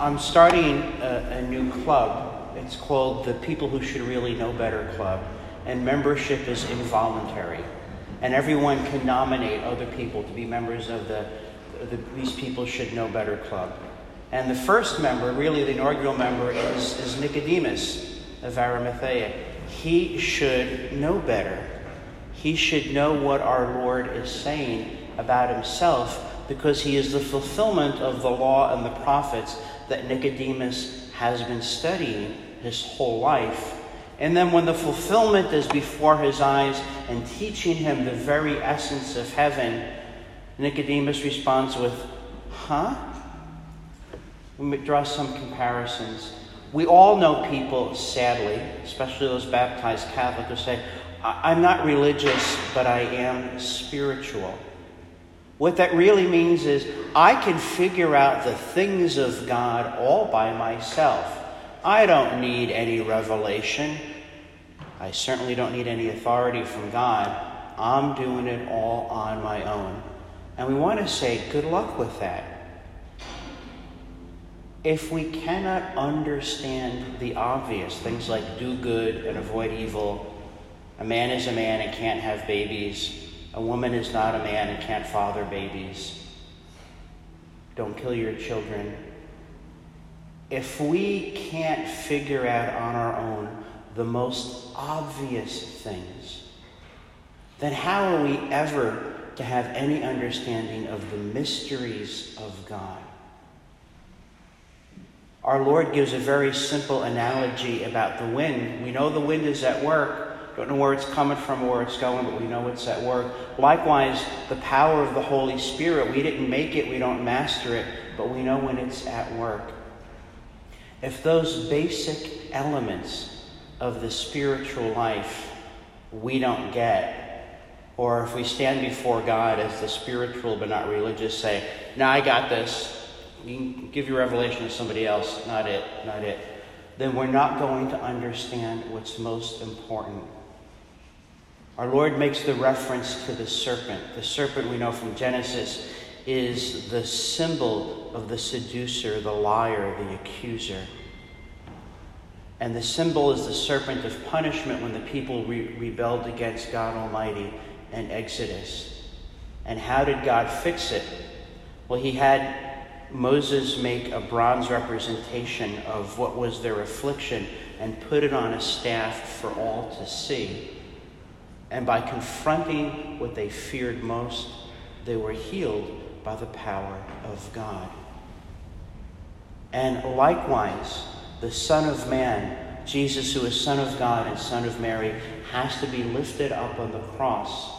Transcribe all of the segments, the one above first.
I'm starting a, a, new club. It's called the People Who Should Really Know Better Club, and membership is involuntary. And everyone can nominate other people to be members of the, the These People Should Know Better Club. And the first member, really the inaugural member, is, is Nicodemus of Arimathea. He should know better. He should know what our Lord is saying about himself because he is the fulfillment of the law and the prophets that Nicodemus has been studying his whole life. And then, when the fulfillment is before his eyes and teaching him the very essence of heaven, Nicodemus responds with, Huh? We draw some comparisons. We all know people, sadly, especially those baptized Catholics, who say, I'm not religious, but I am spiritual. What that really means is I can figure out the things of God all by myself. I don't need any revelation. I certainly don't need any authority from God. I'm doing it all on my own. And we want to say, good luck with that. If we cannot understand the obvious, things like do good and avoid evil, a man is a man and can't have babies, a woman is not a man and can't father babies. Don't kill your children. If we can't figure out on our own the most obvious things, then how are we ever to have any understanding of the mysteries of God? Our Lord gives a very simple analogy about the wind. We know the wind is at work don't know where it's coming from or where it's going, but we know it's at work. Likewise, the power of the Holy Spirit, we didn't make it, we don't master it, but we know when it's at work. If those basic elements of the spiritual life we don't get, or if we stand before God as the spiritual but not religious, say, Now I got this. You give your revelation to somebody else, not it, not it. Then we're not going to understand what's most important our Lord makes the reference to the serpent. The serpent, we know from Genesis, is the symbol of the seducer, the liar, the accuser. And the symbol is the serpent of punishment when the people re- rebelled against God Almighty in Exodus. And how did God fix it? Well, he had Moses make a bronze representation of what was their affliction and put it on a staff for all to see. And by confronting what they feared most, they were healed by the power of God. And likewise, the Son of Man, Jesus, who is Son of God and Son of Mary, has to be lifted up on the cross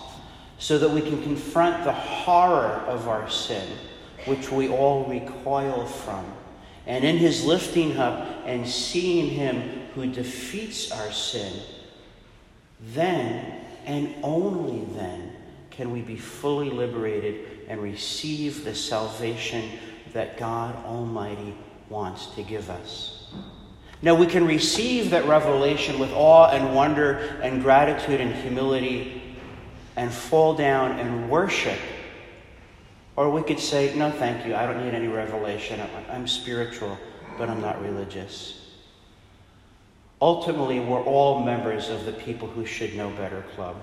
so that we can confront the horror of our sin, which we all recoil from. And in his lifting up and seeing him who defeats our sin, then and only then can we be fully liberated and receive the salvation that God Almighty wants to give us. Now, we can receive that revelation with awe and wonder and gratitude and humility and fall down and worship. Or we could say, No, thank you. I don't need any revelation. I'm spiritual, but I'm not religious. Ultimately, we're all members of the people who should know better club.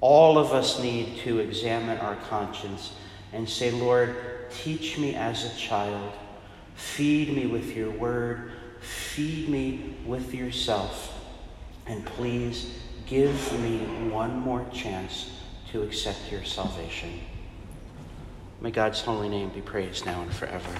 All of us need to examine our conscience and say, Lord, teach me as a child. Feed me with your word. Feed me with yourself. And please give me one more chance to accept your salvation. May God's holy name be praised now and forever.